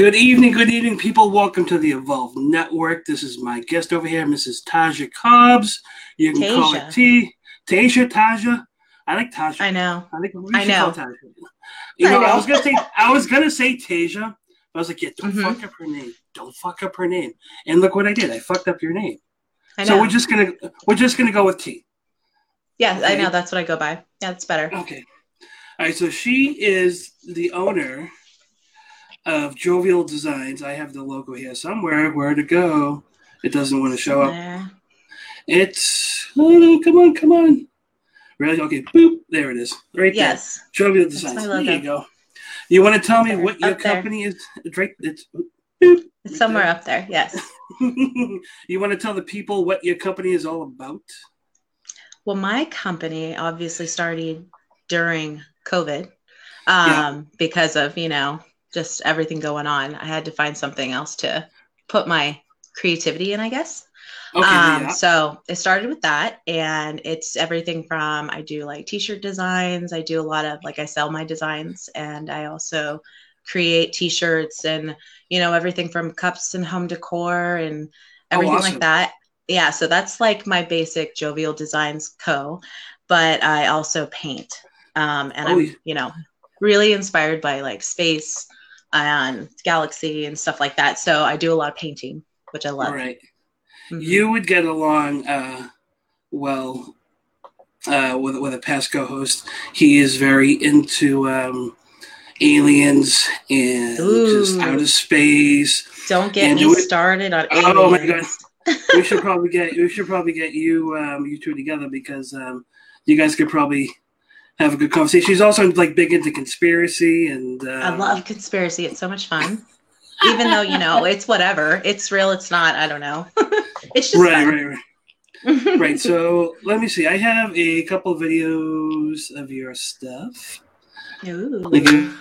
Good evening, good evening, people. Welcome to the Evolve Network. This is my guest over here, Mrs. Taja Cobbs. You can call it T. Tasia, Taja. I like Taja. I know. I think we I know. Taja. You I know, I, was gonna say I was gonna say Tasia, but I was like, yeah, don't Mhm. fuck up her name. Don't fuck up her name. And look what I did. I fucked up your name. I know. So we're just gonna we're just gonna go with T. yeah, I know. That's what I go by. Yeah, it's better. Okay. All right. So she is the owner of Jovial Designs. I have the logo here somewhere. Where to go? It doesn't want to show up. It's oh no! Come on, come on. Really? Okay. Boop. There it is. Right Yes. there. Jovial Designs. There you go. You want to tell me There, what your up company is? It's. It's boop. It's Right somewhere there. up there. Yes. you want to tell the people what your company is all about? Well, my company obviously started during COVID um, Yeah. because of, you know, just everything going on. I had to find something else to put my creativity in, I guess. Okay. um, yeah. So it started with that, and it's everything from I do like t-shirt designs. I do a lot of like I sell my designs, and I also create t-shirts and you know everything from cups and home decor and Oh, everything awesome. like that. Yeah, so that's like my basic Jovial Designs Co. But I also paint, um, and Oh, I'm yeah. you know really inspired by like space and galaxy and stuff like that. So I do a lot of painting, which I love. Right. Mhm. you would get along uh, well uh, with with a past co-host. He is very into um, aliens and just Ooh. outer space. Don't get me started on aliens. Oh my god, we should probably get we should probably get you um, you two together because um, you guys could probably have a good conversation. She's also like big into conspiracy and uh, I love conspiracy. It's so much fun. Even though, you know, it's whatever. It's real, it's not. I don't know. it's just right, fun. right, right. right. So let me see. I have a couple videos of your stuff. Ooh.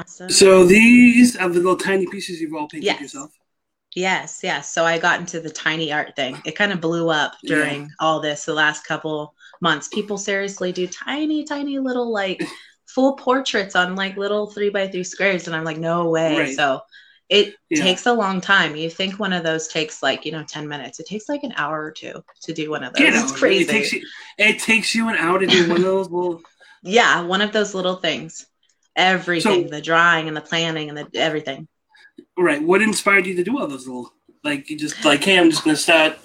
Awesome. So these are the little tiny pieces you've all painted Yes. yourself. Yes, yes. So I got into the tiny art thing. It kind of blew up Yeah. during all this the last couple months. People seriously do tiny, tiny little like full portraits on like little three by three squares, and I'm like, no way. Right. So it Yeah. takes a long time. You think one of those takes like you know ten minutes? It takes like an hour or two to do one of those. Yeah, it's crazy. It takes you. It takes you an hour to do one of those little. yeah, one of those little things. Everything, So- the drawing and the planning and the everything. Right. What inspired you to do all those little? Like you just like, hey, I'm just gonna start.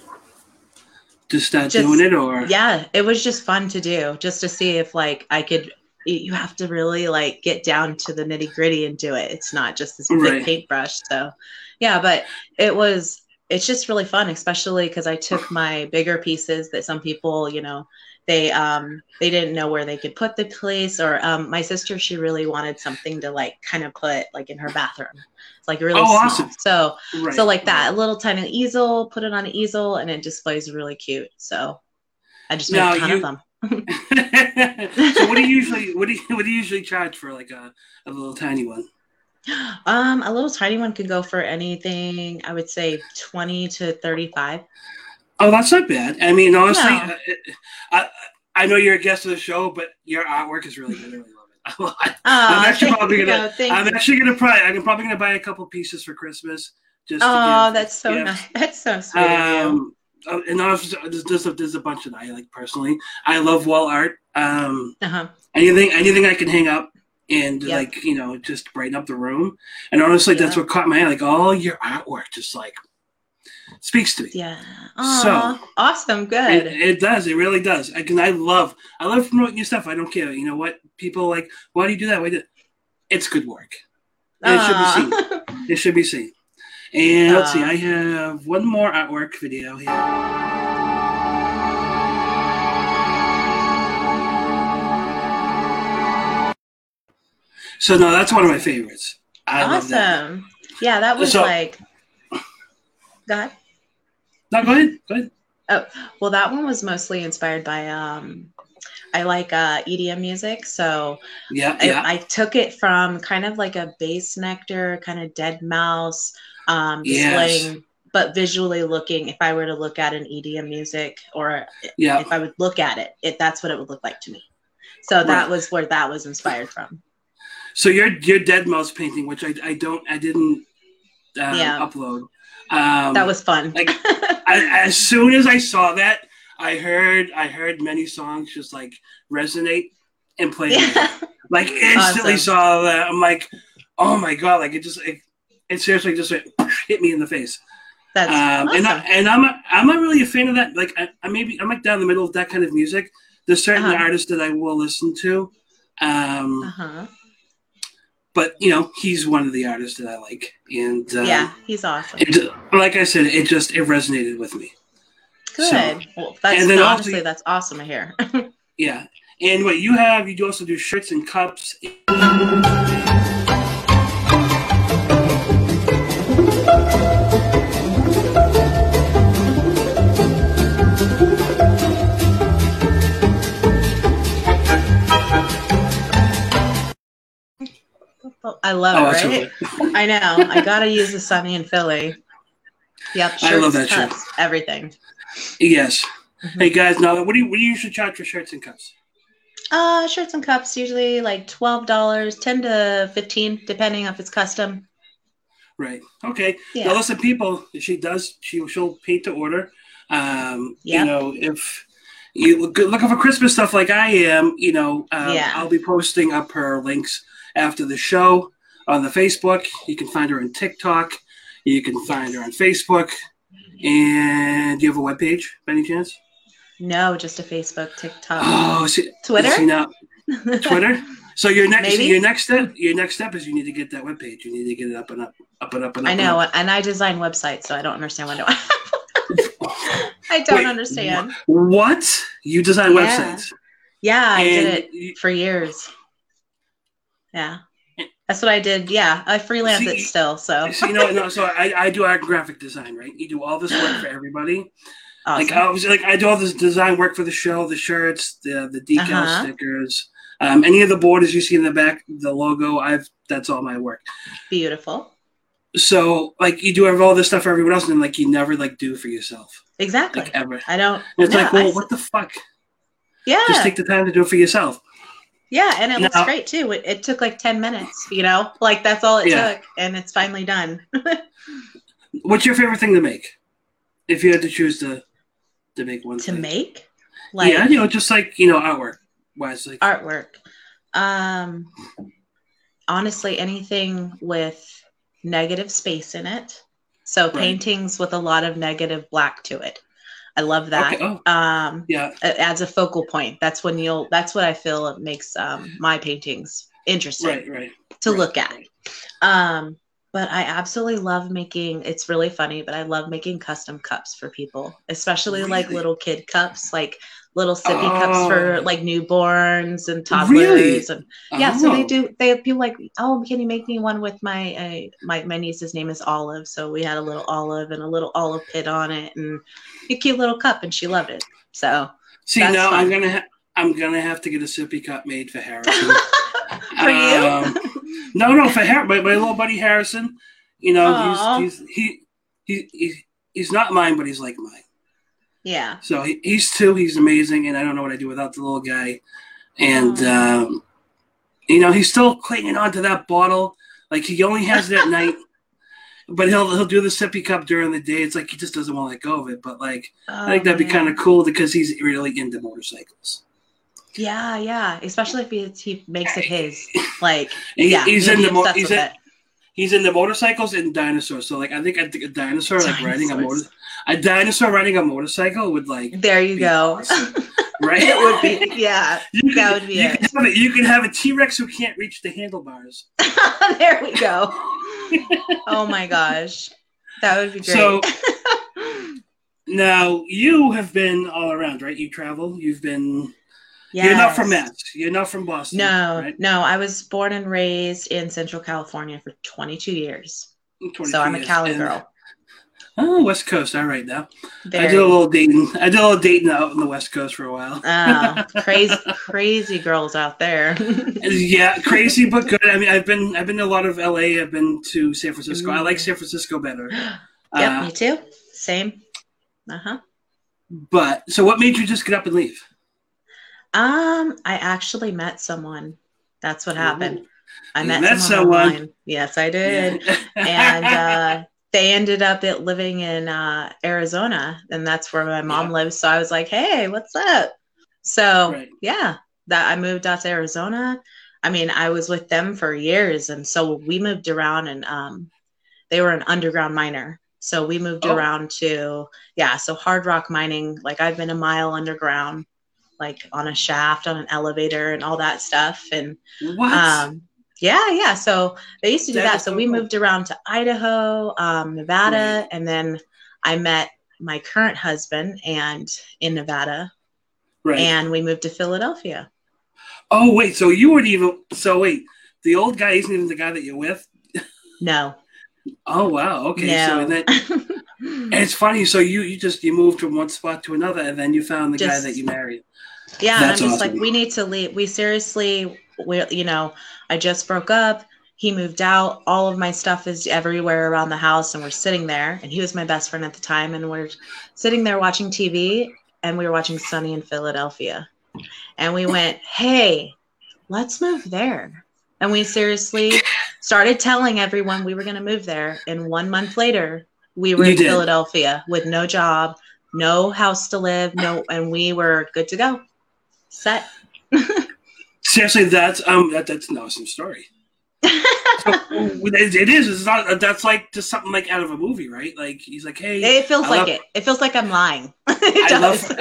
Just start Just- doing it, or yeah it was just fun to do just to see if like i could you have to really like get down to the nitty gritty and do it it's not just this big Right. paintbrush so yeah but it was it's just really fun especially because i took my bigger pieces that some people you know they um they didn't know where they could put the place or um my sister she really wanted something to like kind of put like in her bathroom it's like really Oh, small awesome. so right. so like that, a little tiny easel, put it on an easel, and it displays really cute. So I just made Now a ton you- of them. so what do you usually what do you what do you usually charge for like a, a little tiny one? Um, a little tiny one could go for anything. I would say twenty to thirty-five. Oh, that's not bad. I mean, honestly, No. uh, I I know you're a guest of the show, but your artwork is really good. I really love it. Oh, I'm actually thank probably gonna- I'm you. actually gonna probably I'm probably gonna buy a couple pieces for Christmas. Just Oh, that's so give. nice. That's so sweet of you. Um, oh, and also, there's, there's, a, there's a bunch that I like personally. I love wall art. Um, Uh-huh. anything anything I can hang up and Yep. like you know just brighten up the room. And honestly, that's what caught my eye. Like all your artwork just like speaks to me. Yeah. So- awesome. Good. it does. It really does. I can. I love. I love promoting your stuff. I don't care. You know what? People like. Why do you do that? Why do? It's good work. It should be seen. It should be seen. And let's see. I have one more artwork video here. So no, that's one of my favorites. I love that. awesome. Yeah, that was So- like. Go ahead. No, go ahead. Go ahead. Well, that one was mostly inspired by um I like uh, EDM music, so Yeah, I, yeah. I took it from kind of like a Bassnectar, kind of Deadmau5, um, Yes. but visually looking. If I were to look at an EDM music, or yeah. if I would look at it, it that's what it would look like to me. So that Right. was where that was inspired from. So your your Deadmau5 painting, which I, I don't I didn't uh, Yeah. upload. Um, that was fun. like I, as soon as I saw that, I heard I heard many songs just like resonate and play. in my head. yeah. Like instantly Awesome. saw that. I'm like, oh my god! Like it just it, it seriously just like, hit me in the face. That's Um, awesome. And I, and I'm a, I'm not really a fan of that. Like I, I maybe I'm like down the middle of that kind of music. There's certain Uh-huh. artists that I will listen to. Um, uh-huh. But you know he's one of the artists that I like, and uh, yeah, he's awesome. it, like I said, it just it resonated with me. Good. so- well, that's and then also- honestly that's awesome to hear. Yeah, and what you have, you do also do shirts and cups. I love Oh, it, right? I know. I gotta use the sunny in Philly. Yep. I love that shirt. Everything. yes. Mhm. Hey guys, now what do you what do you usually charge for shirts and cups? Uh, shirts and cups usually like twelve dollars, ten to fifteen, depending if it's custom. Right. Okay. Yeah. Now listen, people. She does. She she'll paint to order. Um, You know, if you look looking for Christmas stuff like I am, you know, um, Yeah. I'll be posting up her links after the show on the Facebook. You can find her on TikTok. You can find her on Facebook. And do you have a webpage, by any chance? No, just a Facebook, TikTok, Oh, see, Twitter. see now, Twitter. So your next, Maybe. your next step, your next step is you need to get that webpage. You need to get it up and up, up and up and up. I and know, up. and I design websites, so I don't understand what. I don't Wait, understand. What? You design Yeah. websites? Yeah, I did it for years. Yeah, that's what I did. Yeah, I freelance See, it still. So So you know, no, so I, I do art graphic design, right? You do all this work for everybody. awesome. Like I was like I do all this design work for the show, the shirts, the the decal Uh-huh. stickers, um, any of the borders you see in the back, the logo. I've that's all my work. Beautiful. So like you do have all this stuff for everyone else, and like you never like do for yourself, Exactly. like ever. I don't. And it's no, like, well, I- what the fuck? yeah, Just take the time to do it for yourself. Yeah, and it looks great too. It, it took like ten minutes. You know, like that's all it Yeah. took, and it's finally done. What's your favorite thing to make? If you had to choose to to make one to thing. make, like yeah, you know, just like you know, artwork wise, like artwork. Um, honestly, anything with negative space in it. So Right. paintings with a lot of negative black to it. I love that. Okay, oh. Um, yeah, it adds a focal point. That's when you'll. That's what I feel it makes um, my paintings interesting right, right. to right, look at. Um, but I absolutely love making. It's really funny, but I love making custom cups for people, especially like little kid cups, like little sippy cups for Oh. like newborns and toddlers. Really? And yeah, so they Oh. do. They have people like, oh, can you make me one with my uh, my my niece's name is Olive, so we had a little olive and a little olive pit on it, and a cute little cup, and she loved it. So See now, I'm gonna ha- I'm gonna have to get a sippy cup made for Harrison. for you, Um, no, no, for Har- my, my little buddy Harrison. You know, he's, he's he he he's, he's not mine, but he's like mine. Yeah, So he, he's two. He's amazing, and I don't know what I'd do without the little guy. And Aw. um, you know, he's still clinging on to that bottle. Like he only has it at night, but he'll he'll do the sippy cup during the day. It's like he just doesn't want to let go of it. But like, I think that'd be kind of cool because he's really into motorcycles. Yeah, yeah. Especially if he, he makes it his. Like, He- yeah, he's he'll in the mo- he's in-. He's into motorcycles and dinosaurs. So like, I think think a dinosaur like riding a motor a dinosaur riding a motorcycle would like There you go. awesome. right. it would be, yeah. You that could- would be you it. Have a, you could have a T Rex who can't reach the handlebars. there we go. Oh my gosh, that would be great. So- Now you have been all around, right? You travel. You've been. You're not from Yes. Mass. You're not from Boston. No, right? no. I was born and raised in Central California for 22 years, 22 so I'm a. Cali girl. Oh, West Coast. All right now. Very. I did a little dating. I did a little dating out on the West Coast for a while. oh, crazy, crazy girls out there. yeah, crazy but good. I mean, I've been I've been to a lot of LA. I've been to San Francisco. Ooh. I like San Francisco better. Yep, uh, me too. Same. Uh huh. But so, what made you just get up and leave? Um, I actually met someone. That's what happened. Ooh. I met, met someone. someone. Yes, I did. Yeah. and uh, they ended up living in uh, Arizona, and that's where my mom yeah. lives. So I was like, "Hey, what's up?" So right. yeah, that I moved out to Arizona. I mean, I was with them for years, and so we moved around, and um, they were an underground miner. So we moved oh. around to yeah, so hard rock mining. Like I've been a mile underground, like on a shaft, on an elevator, and all that stuff. And what? Um, yeah, yeah. So they used to do that. that. So, so we moved around to Idaho, um, Nevada, right. and then I met my current husband and in Nevada. Right. And we moved to Philadelphia. Oh wait, so you weren't even so wait, the old guy isn't even the guy that you're with? No. oh wow, okay. No. So and then it's funny, so you you just you moved from one spot to another and then you found the just, guy that you married. Yeah, That's I'm just awesome. like we need to leave. We seriously we you know I just broke up. He moved out. All of my stuff is everywhere around the house, and we're sitting there. And he was my best friend at the time, and we're sitting there watching TV, and we were watching Sunny in Philadelphia, and we went, "Hey, let's move there." And we seriously started telling everyone we were going to move there. And one month later, we were you in did. Philadelphia with no job, no house to live, no, and we were good to go, set. seriously, that's um, that, that's an awesome story. so, it, it is. It's not. That's like just something like out of a movie, right? Like he's like, "Hey." It feels I like left, it. It feels like I'm lying. I left.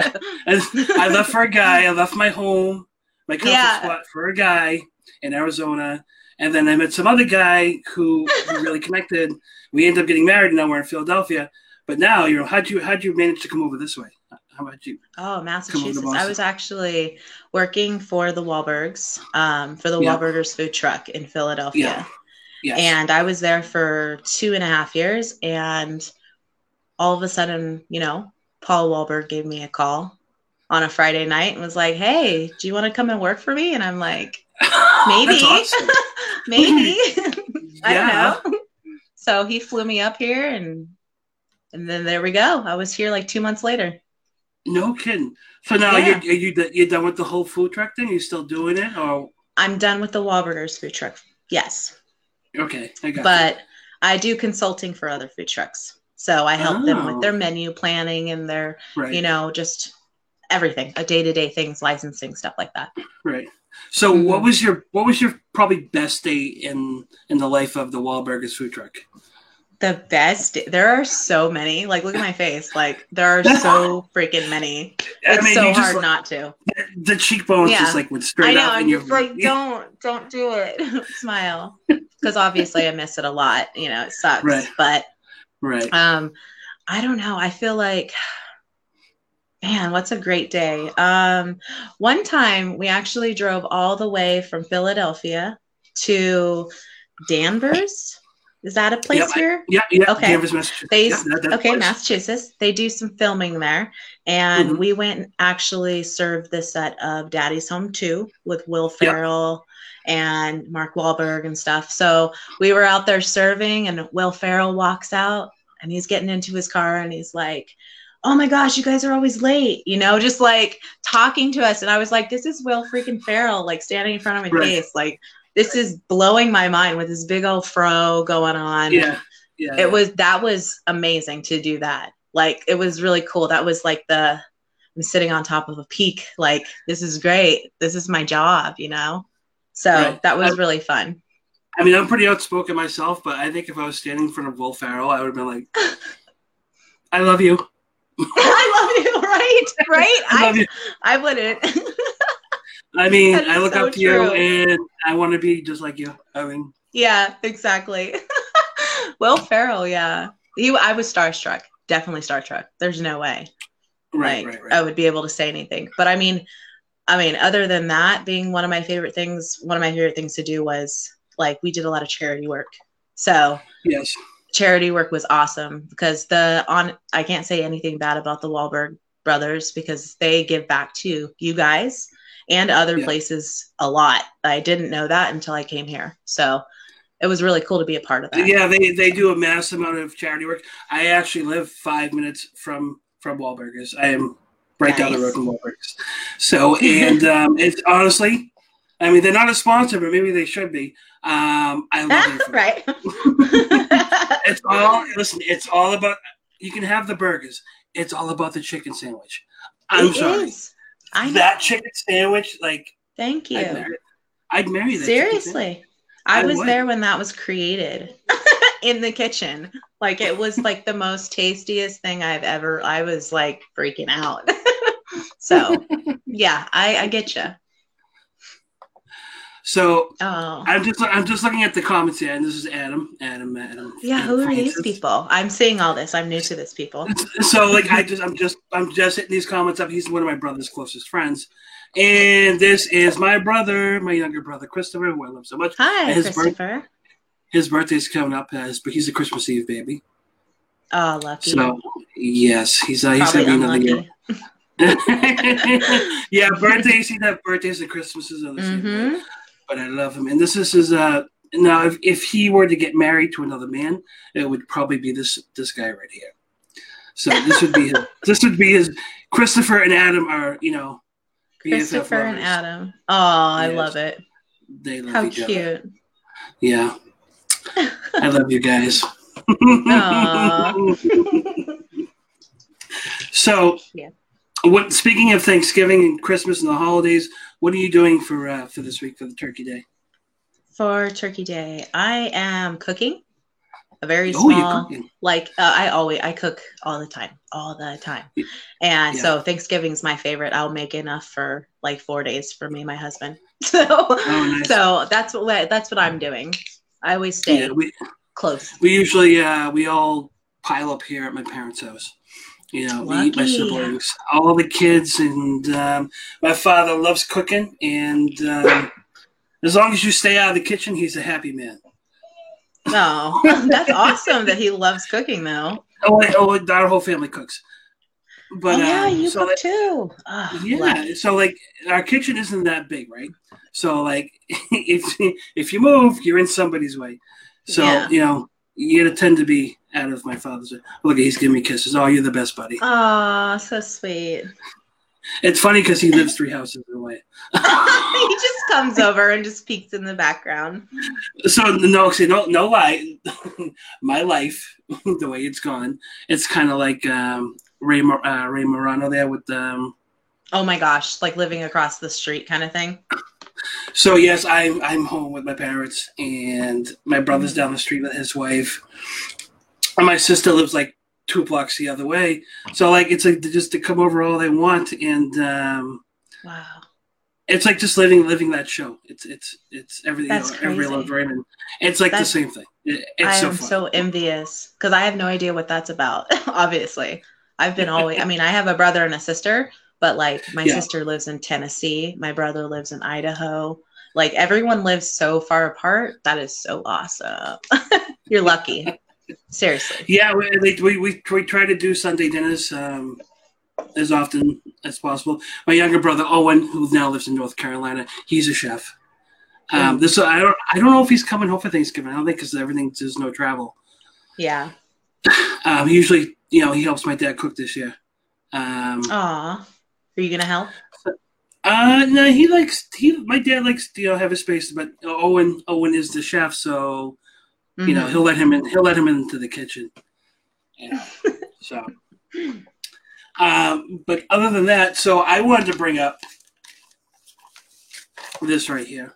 I left for a guy. I left my home, my comfort yeah. spot for a guy in Arizona, and then I met some other guy who we really connected. We ended up getting married, and now we're in Philadelphia. But now, you know, how'd you how'd you manage to come over this way? How about you? Oh, Massachusetts. I was actually working for the Wahlbergs, um, for the yeah. Wahlburgers food truck in Philadelphia. Yeah. Yes. And I was there for two and a half years. And all of a sudden, you know, Paul Wahlberg gave me a call on a Friday night and was like, Hey, do you want to come and work for me? And I'm like, Maybe. Maybe. I don't know. So he flew me up here and and then there we go. I was here like two months later. No kidding. So now yeah. you are you you done with the whole food truck thing? You still doing it, or I'm done with the Wahlburgers food truck. Yes. Okay, I got. But you. I do consulting for other food trucks, so I help oh. them with their oh. menu planning and their, right. you know, just everything, a day to day things, licensing stuff like that. Right. So, mm-hmm. what was your what was your probably best day in in the life of the Wahlburgers food truck? The best. There are so many. Like, look at my face. Like, there are so freaking many. It's I mean, so hard not to. The cheekbones yeah. just like went straight I know, up. I'm just like, don't, don't do it. Smile, because obviously I miss it a lot. You know, it sucks. Right. But, right. Um, I don't know. I feel like, man, what's a great day. Um, one time we actually drove all the way from Philadelphia to Danvers is that a place yep, here? yeah, yeah. Okay. Danvers, Massachusetts. They, yeah, that, okay, place. Massachusetts. They do some filming there, and mm-hmm. we went and actually served the set of Daddy's Home 2 with Will Ferrell yep. and Mark Wahlberg and stuff. So we were out there serving, and Will Ferrell walks out, and he's getting into his car, and he's like, oh my gosh, you guys are always late, you know, just like talking to us. And I was like, this is Will freaking Ferrell, like standing in front of my right. face, like this is blowing my mind with this big old fro going on. Yeah. Yeah. It was that was amazing to do that. Like it was really cool. That was like the I'm sitting on top of a peak. Like this is great. This is my job, you know. So right. that was I, really fun. I mean, I'm pretty outspoken myself, but I think if I was standing in front of Will Ferrell, I would have been like, "I love you." I love you, right? Right? I, I, I wouldn't. I mean, I look so up to true. you and I want to be just like you. I mean, yeah, exactly. Will Ferrell, yeah. He, I was starstruck. Definitely starstruck. There's no way. Right, like, right, right. I would be able to say anything. But I mean, I mean, other than that, being one of my favorite things, one of my favorite things to do was like we did a lot of charity work. So yes, charity work was awesome because the on I can't say anything bad about the Wahlberg brothers because they give back to you guys and other Yeah. places a lot. I didn't know that until I came here. So it was really cool to be a part of that. Yeah, they, they do a mass amount of charity work. I actually live five minutes from from Wahlburgers. I am right down the road from Wahlburgers. So, and um, it's honestly, I mean, they're not a sponsor, but maybe they should be. Um, I love it. right. It's all listen. It's all about. You can have the burgers. It's all about the chicken sandwich. I'm It sorry. is. I know. That chicken sandwich, like Thank you. I'd marry, I'd marry that. Seriously. I, I was would. there when that was created in the kitchen. Like it was like the most tastiest thing I've ever I was like freaking out. so yeah, I, I get you. So Oh. I'm just I'm just looking at the comments here, and this is Adam. Adam. Adam. Yeah, who are these people? I'm seeing all this. I'm new to this people. So like I just I'm just I'm just hitting these comments up. He's one of my brother's closest friends, and this is my brother, my younger brother Christopher, who I love so much. Hi, His birth- Christopher. His birthday's coming up, as but he's a Christmas Eve baby. Oh, lucky. So yes, he's uh, he's Probably gonna be another year. yeah, birthdays. He have birthdays and Christmases same. Mm-hmm. But I love him, and this is his. Uh, now, if, if he were to get married to another man, it would probably be this this guy right here. So this would be his. this would be his. Christopher and Adam are you know. Christopher and. Adam. Oh, I Yes. love it. They love How each other. cute. Yeah, I love you guys. So, Yeah. what? Speaking of Thanksgiving and Christmas and the holidays, what are you doing for uh, for this week for the Turkey Day? For Turkey Day, I am cooking a very Oh, small, cooking. like uh, I always I cook all the time, all the time, and Yeah. so Thanksgiving's my favorite. I'll make enough for like four days for me and my husband. So, Oh, nice. so that's what that's what I'm doing. I always stay Yeah, we close. we usually uh, we all pile up here at my parents' house. You know, me, my siblings, all the kids, and um, my father loves cooking. And um, as long as you stay out of the kitchen, he's a happy man. No, that's awesome that he loves cooking though. Oh, oh, our whole family cooks. But oh yeah, um, you so cook like- too. Ah, yeah, lucky. so like our kitchen isn't that big, right? So like if if you move, you're in somebody's way. So Yeah. you know you tend to be out of my father's way. Look, he's giving me kisses. Oh, you're the best buddy. Oh, so sweet. It's funny because he lives three houses away. he just comes over and just peeks in the background. so no, see, no, no lie. My life, the way it's gone, it's kind of like um, Ray uh, Ray Morano there with um. Oh my gosh, like living across the street kind of thing. So yes, I'm I'm home with my parents, and my brother's down the street with his wife, and my sister lives like two blocks the other way. So like it's like just to come over all they want, and um, Wow. it's like just living living that show. It's it's it's everything. That's you know, every. Love Raymond. It's like That's- the same thing. It- it's I so am fun. so envious because I have no idea what that's about. Obviously, I've been always. I mean, I have a brother and a sister, but like my Yeah. sister lives in Tennessee, my brother lives in Idaho. Like everyone lives so far apart. That is so awesome. You're lucky. Seriously. Yeah, we, we, we, try to do Sunday dinners um, as often as possible. My younger brother Owen, who now lives in North Carolina, he's a chef. Um, this I don't I don't know if he's coming home for Thanksgiving. I don't think because everything there's no travel. Yeah. Um, usually you know he helps my dad cook this year. Um, Aw. Are you gonna help? uh, no, he likes he my dad likes to, you know have his space, but Owen Owen is the chef, so you know Mhm. he'll let him in he'll let him into the kitchen yeah so um but other than that so i wanted to bring up this right here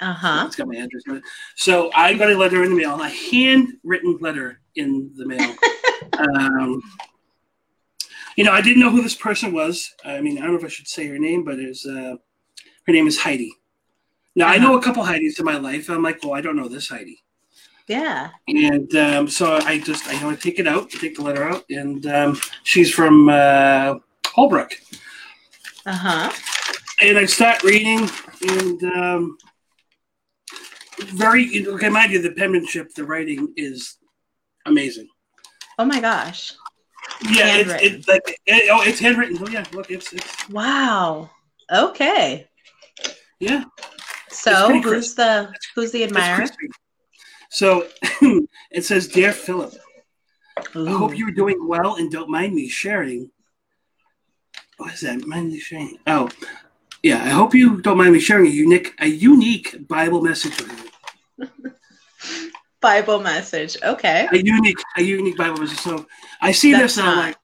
Uh-huh. it's got my address on it so i got a letter in the mail a handwritten letter in the mail um you know i didn't know who this person was i mean i don't know if i should say her name but it's uh her name is heidi now i know a couple heidis in my life i'm like well i don't know this heidi Yeah. and um, so I just I want to take it out, take the letter out, and um, she's from uh, Holbrook. Uh-huh. And I start reading, and um, very okay. Mind you, the penmanship, the writing is amazing. Oh my gosh. Yeah, it's, it's like it, oh, it's handwritten. Oh yeah, look, it's, it's wow. Okay. Yeah. So who's crisp. the who's the admirer? So it says, "Dear Philip, Ooh. I hope you're doing well and don't mind me sharing." What is that? Mind me sharing? Oh, yeah. I hope you don't mind me sharing a unique a unique Bible message with you. Bible message. Okay. A unique a unique Bible message. So I see That's this and I'm like.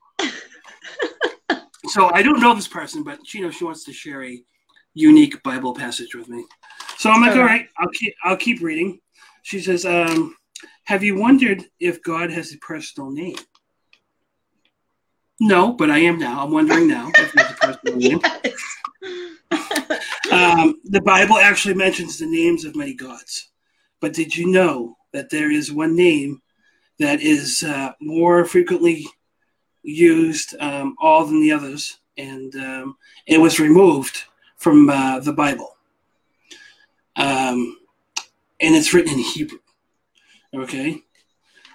so I don't know this person, but she knows she wants to share a unique Bible passage with me. So I'm like, all right, I'll keep I'll keep reading. She says, um, "Have you wondered if God has a personal name?" No, but I am now. I'm wondering now if he has a personal name. um, the Bible actually mentions the names of many gods, but did you know that there is one name that is uh, more frequently used um, all than the others, and um, it was removed from uh, the Bible. Um, and it's written in Hebrew. Okay.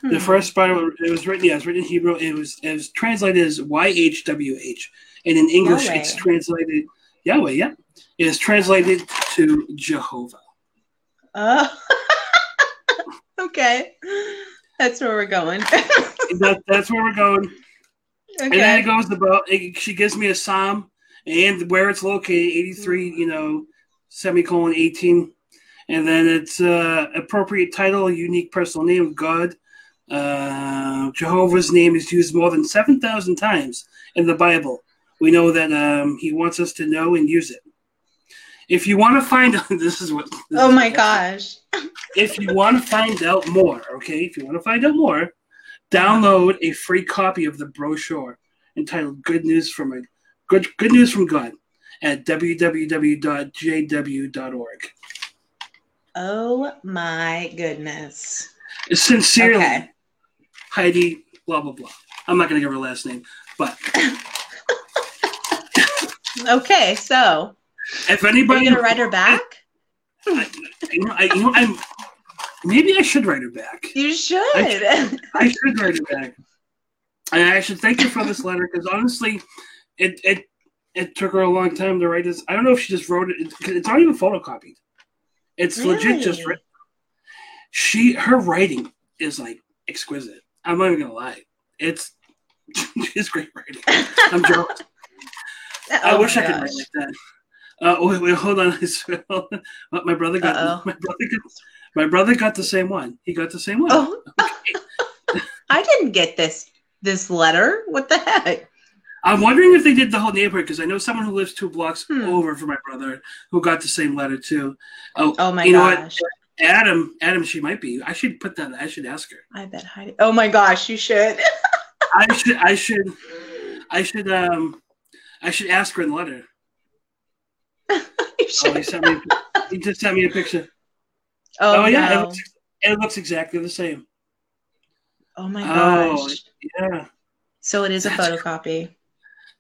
Hmm. The first Bible it was written, yeah, it was written in Hebrew. It was it was translated as YHWH. And in English Yahweh. it's translated Yahweh, yeah. It is translated to Jehovah. Oh okay. That's where we're going. that, that's where we're going. Okay. And then it goes about it, she gives me a psalm and where it's located, 83, you know, semicolon 18. And then it's uh, appropriate title, unique personal name of God. Uh, Jehovah's name is used more than 7,000 times in the Bible. We know that um, he wants us to know and use it. If you want to find out, this is what. This oh my gosh. if you want to find out more, okay, if you want to find out more, download a free copy of the brochure entitled "Good News from a Good Good News from God" at www.jw.org. Oh my goodness! Sincerely, okay. Heidi. Blah blah blah. I'm not going to give her last name, but. okay, so if anybody, Are you gonna write her back? I, you know, I, you know, I'm maybe I should write her back. You should. I, should, I should write her back. And I should thank you for this letter because honestly, it it it took her a long time to write this. I don't know if she just wrote it. It's not even photocopied. It's really? legit just written. She her writing is like exquisite. I'm not even gonna lie. It's she's great writing. I'm jealous. oh I wish I could write like that. Uh, wait, wait, hold on. my brother got Uh-oh. my brother got my brother got the same one. He got the same one. Oh. Okay. I didn't get this this letter. What the heck? I'm wondering if they did the whole neighborhood because I know someone who lives two blocks hmm. over from my brother who got the same letter too. Oh, oh my you gosh. Know what? Adam, Adam, she might be. I should put that. I should ask her. I bet Heidi. Oh my gosh, you should. I should. I should. I should. Um, I should ask her in the letter. oh, he sent me. a, He just sent me a picture. Oh, oh yeah, no. it, looks, it, looks, exactly the same. Oh my oh, gosh! Oh, yeah. So it is a That's photocopy.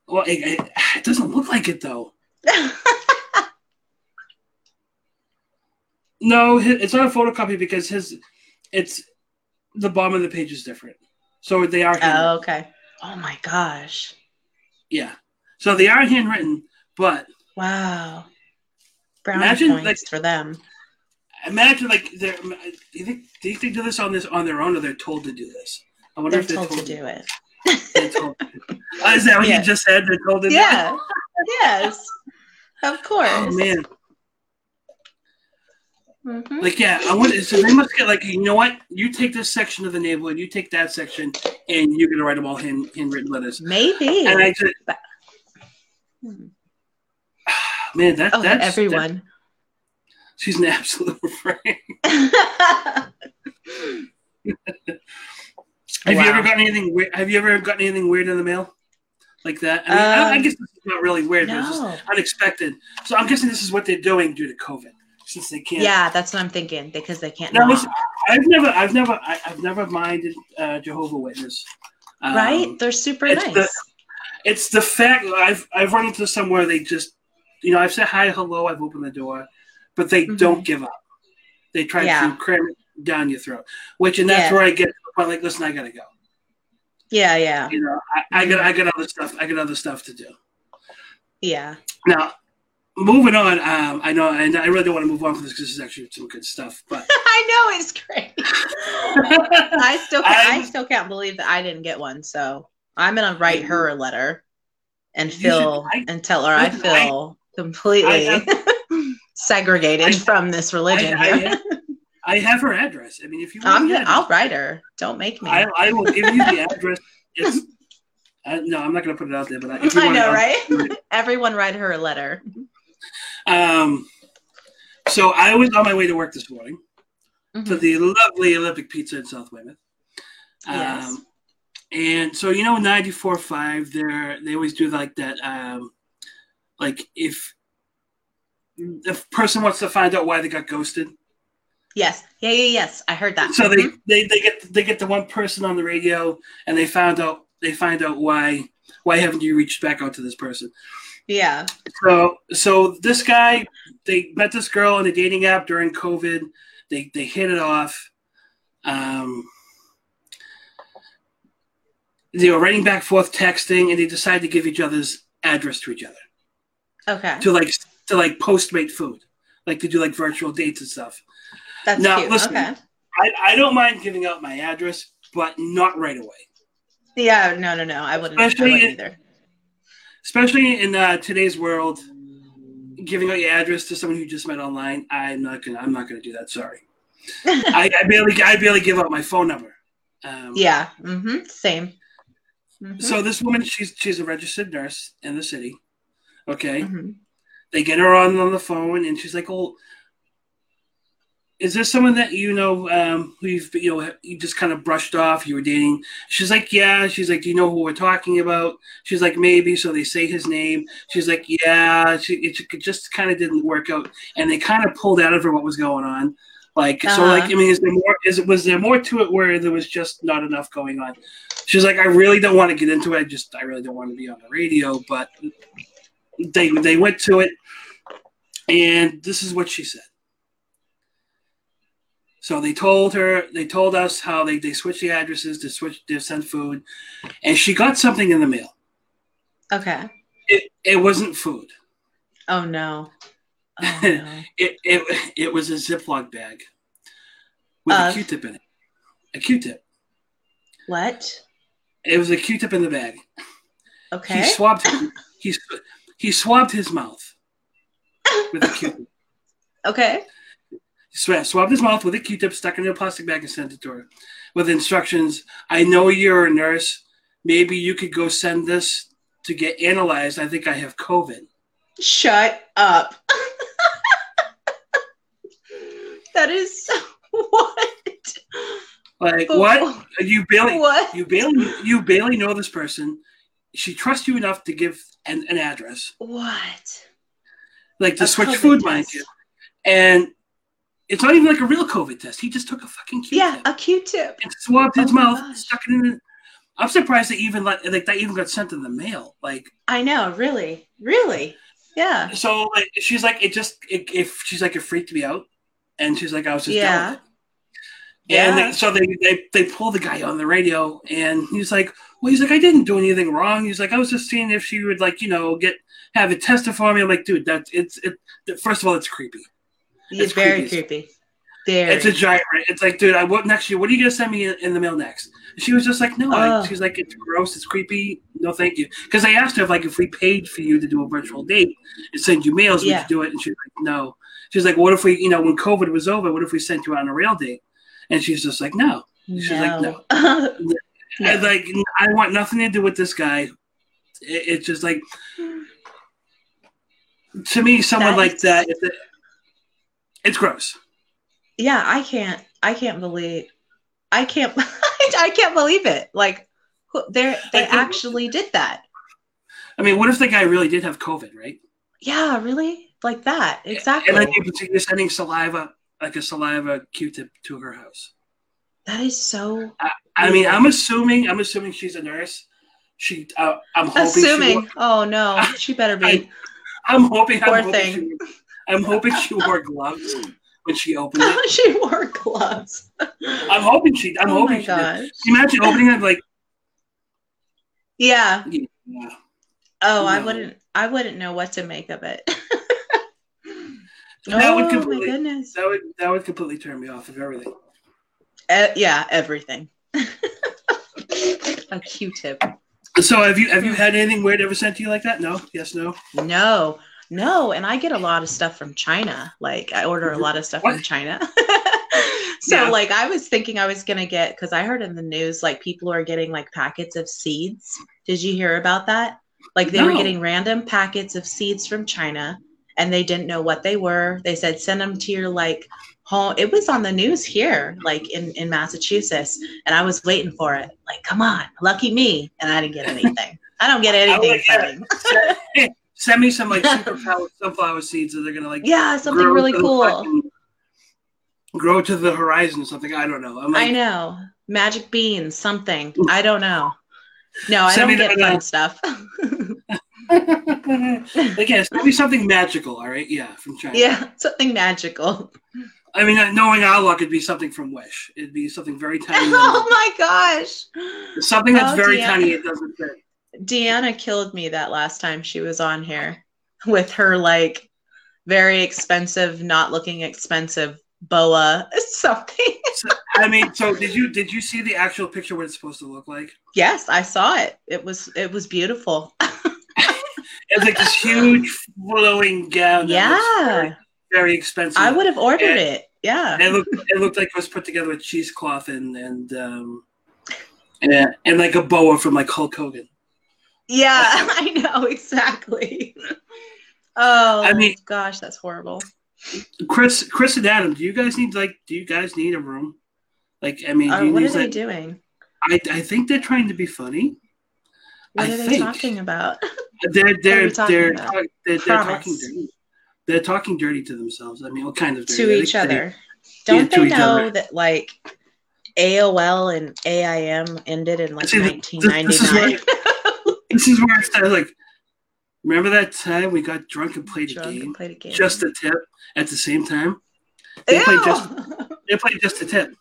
Well, it, it, it doesn't look like it though. no, it's not a photocopy because his, it's the bottom of the page is different. So they are. Oh, okay. Oh my gosh. Yeah. So they are handwritten, but Wow. Brownie imagine, points like, for them. Imagine like they're. Do you think do you think do this on this on their own, or they're told to do this? I wonder they're if they're told, told to do it. told oh, is that what you just said? They're told to yeah. do it. yes. Of course. Oh man. Mm-hmm. Like yeah, I want. So they must get like you know what? You take this section of the neighborhood, you take that section, and you're gonna write them all hand handwritten letters. Maybe. And I just, hmm. Man, that oh, that's everyone. That, she's an absolute refrain. Have wow. you ever gotten anything weird? Have you ever gotten anything weird in the mail like that? I mean, um, I, I, guess is not really weird, no. but it's just unexpected. So I'm guessing this is what they're doing due to COVID, since they can't. Yeah, that's what I'm thinking because they can't. No, listen, I've never, I've never, I, have never minded uh, Jehovah Witness. Um, right? They're super nice. The, it's the fact I've I've run into somewhere they just you know, I've said hi, hello, I've opened the door, but they mm-hmm. don't give up. They try Yeah. to cram it down your throat, which and that's Yeah. where I get to the point like, listen, I gotta go. Yeah, yeah, You know, I, I got I got other stuff. I got other stuff to do. yeah. Now, moving on. Um, I know, and I really don't want to move on from this because this is actually some good stuff. But I know it's great. I still can't, I, still can't believe that I didn't get one. So I'm gonna write her a letter and feel should- I- and tell her I- feel completely I segregated I- from this religion I, I, here. have, I have her address. I mean, if you want, gonna, I'll write her. Don't make me. I, I will give you the address. It's uh, no, I'm not going to put it out there, but if you I want know, right? Everyone write her a letter. Um, so I was on my way to work this morning to Mhm. the lovely Olympic Pizza in South Weymouth. Um, Yes. And so you know, ninety four five, they're they always do like that. Um, like if if person wants to find out why they got ghosted, Yes. Yeah, yeah, yes. I heard that. so they, Mhm. they they get they get the one person on the radio and they found out they find out why why haven't you reached back out to this person Yeah. so so this guy they met this girl on a dating app during covid they they hit it off um they were writing back forth texting and they decided to give each other's address to each other Okay. to like to like postmate food like to do like virtual dates and stuff That's Now, cute. listen. Okay. I, I don't mind giving out my address but not right away Yeah, no, no, no. I wouldn't, I Especially wouldn't in- either. especially in uh, today's world, giving out your address to someone you just met online. I'm not gonna. I'm not gonna do that. Sorry. I, I barely. I barely give out my phone number. Um, yeah. Mm-hmm. Same. Mhm. So this woman, she's she's a registered nurse in the city. Okay. Mhm. They get her on on the phone, and she's like, "Oh, is there someone that you know um, who you've you know you just kind of brushed off? You were dating?" She's like, "Yeah." She's like, "Do you know who we're talking about?" She's like, "Maybe." So they say his name. She's like, "Yeah." She it, it just kind of didn't work out, and they kind of pulled out of her what was going on. Like so, Uh-huh. like I mean, is there more? Is it was there more to it where there was just not enough going on? She's like, I really don't want to get into it. I just I really don't want to be on the radio, but they they went to it, and this is what she said. So they told her, they told us how they, they switched the addresses to switch to send food, and she got something in the mail. Okay. It it wasn't food. Oh no. Oh no. It it it was a Ziploc bag with a Of? Q-tip in it. A Q-tip. what? It was a Q-tip in the bag. Okay. He swabbed he he swabbed his mouth with a Q-tip. okay. He swa- swabbed his mouth with a Q-tip, stuck in a plastic bag, and sent it to her with instructions. I know you're a nurse. Maybe you could go send this to get analyzed. I think I have COVID. Shut up. that is what? Like what? You barely What? you barely you barely know this person. She trusts you enough to give an, an address, What? like to A switch COVID food, mind you. And it's not even like a real COVID test. He just took a fucking Q-tip. Yeah, a Q-tip. and swabbed his Oh my mouth, gosh. stuck it in. The, I'm surprised they even let like that even got sent in the mail. Like I know, really, really. Yeah. so, like she's like it just it, if she's like it freaked me out, and she's like I was just Yeah. It. And Yeah. they, so they, they they pull the guy on the radio, and he's like, well, he's like I didn't do anything wrong. He's like I was just seeing if she would like you know get have it tested for me. I'm like, dude, that's it's it. First of all, it's creepy. It's It's very creepy. creepy. Very. It's a giant. It's like, dude, I what next year? What are you gonna send me in, in the mail next? And she was just like, no. I, Ugh. she's like, it's gross. It's creepy. No, thank you. Because I asked her if like if we paid for you to do a virtual date and send you mails, we Yeah. could do it. And she's like, no. She's like, what if we, you know, when COVID was over, what if we sent you on a real date? And she's just like, no. She's like, no. no. I, like, I want nothing to do with this guy. It's just like, to me, someone That like is- that, it's, gross. yeah, I can't. I can't believe. I can't. I can't believe it. Like, they they Like, actually did that. I mean, what if the guy really did have COVID, right? Yeah, really, like that. Exactly. And then you you're sending saliva, like a saliva Q-tip, to her house. that is so. I mean, I'm assuming, I'm assuming she's a nurse. She, uh, I'm hoping. She, Assuming. wore- Oh no, she better be. I'm hoping. Poor I'm hoping thing. She, I'm hoping she wore gloves. when she opened it. she wore gloves. I'm hoping she. I'm oh hoping my she. Did. gosh. Imagine opening it like. Yeah. Yeah. Oh, I wouldn't. I wouldn't know what to make of it. That would oh completely- my goodness. That would that would completely turn me off of everything. Uh, yeah, everything. A Q-tip. So have you have you had anything weird ever sent to you like that? No. Yes. No. No, no, and I get a lot of stuff from China. Like I order a lot of stuff from China. so Yeah. like I was thinking I was gonna get because I heard in the news like people are getting like packets of seeds. Did you hear about that? Like they were getting random packets of seeds from China and they didn't know what they were. They said send them to your like home. It was on the news here, like in in Massachusetts, and I was waiting for it. Like, come on, lucky me, and I didn't get anything. I don't get anything. Send, send me some like super powered sunflower seeds that they're gonna like. Yeah, something really cool. fucking- grow to the horizon something. I don't know. I'm like, I know. Magic beans, something. I don't know. No, I don't get that, fun stuff. like, yeah, send be something magical. All right, yeah, from China. yeah, something magical. I mean, uh, knowing our luck, it'd be something from Wish. It'd be something very tiny. oh my gosh. something that's Oh, very dear. tiny. It doesn't fit. Deanna killed me that last time she was on here with her like very expensive, not looking expensive boa something. I mean, so did you did you see the actual picture? What it's supposed to look like? yes, I saw it. It was it was beautiful. It's like this huge flowing gown. looks very, yeah. very expensive. I would have ordered And- it. Yeah. It looked it looked like it was put together with cheesecloth and and um and, and like a boa from like Hulk Hogan. Yeah, I know exactly. Oh, I mean- gosh, that's horrible. Chris Chris and Adam, do you guys need like do you guys need a room? Like I mean, Uh, what are they like, doing? I I think they're trying to be funny. What I are they talking about? They're they're they're, about? talk- they're, they're talking dirty. They're talking dirty to themselves. I mean, what kind of dirty? to each they- other. Don't to they know other. that like AOL and AIM ended in like See, this- this is 1999? This is where I says like, remember that time we got drunk and played a Drunk and game, played a game. just a tip at the same time. They played just they played just a tip.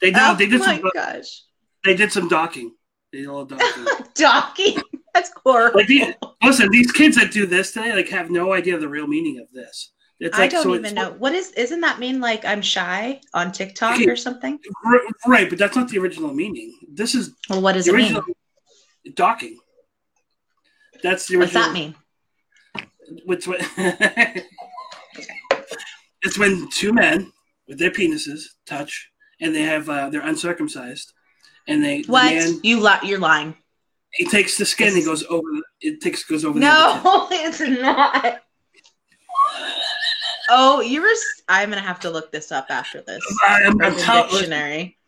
They did oh they did my some gosh, they did some docking. They did a little docking. That's horrible. like listen, these kids that do this today like have no idea of the real meaning of this. It's I like don't so even know what is. Isn't that mean like I'm shy on TikTok Okay. or something? R- Right, but that's not the original meaning. This is Well, what does the it original mean? docking. That's the original. What's that mean? Which when it's when two men with their penises touch and they have uh, they're uncircumcised and they the What man you li- you're lying. he takes the skin and goes over it takes goes over the. No, it's not. Oh, you were. I'm gonna have to look this up after this. I'm, I'm telling Dictionary.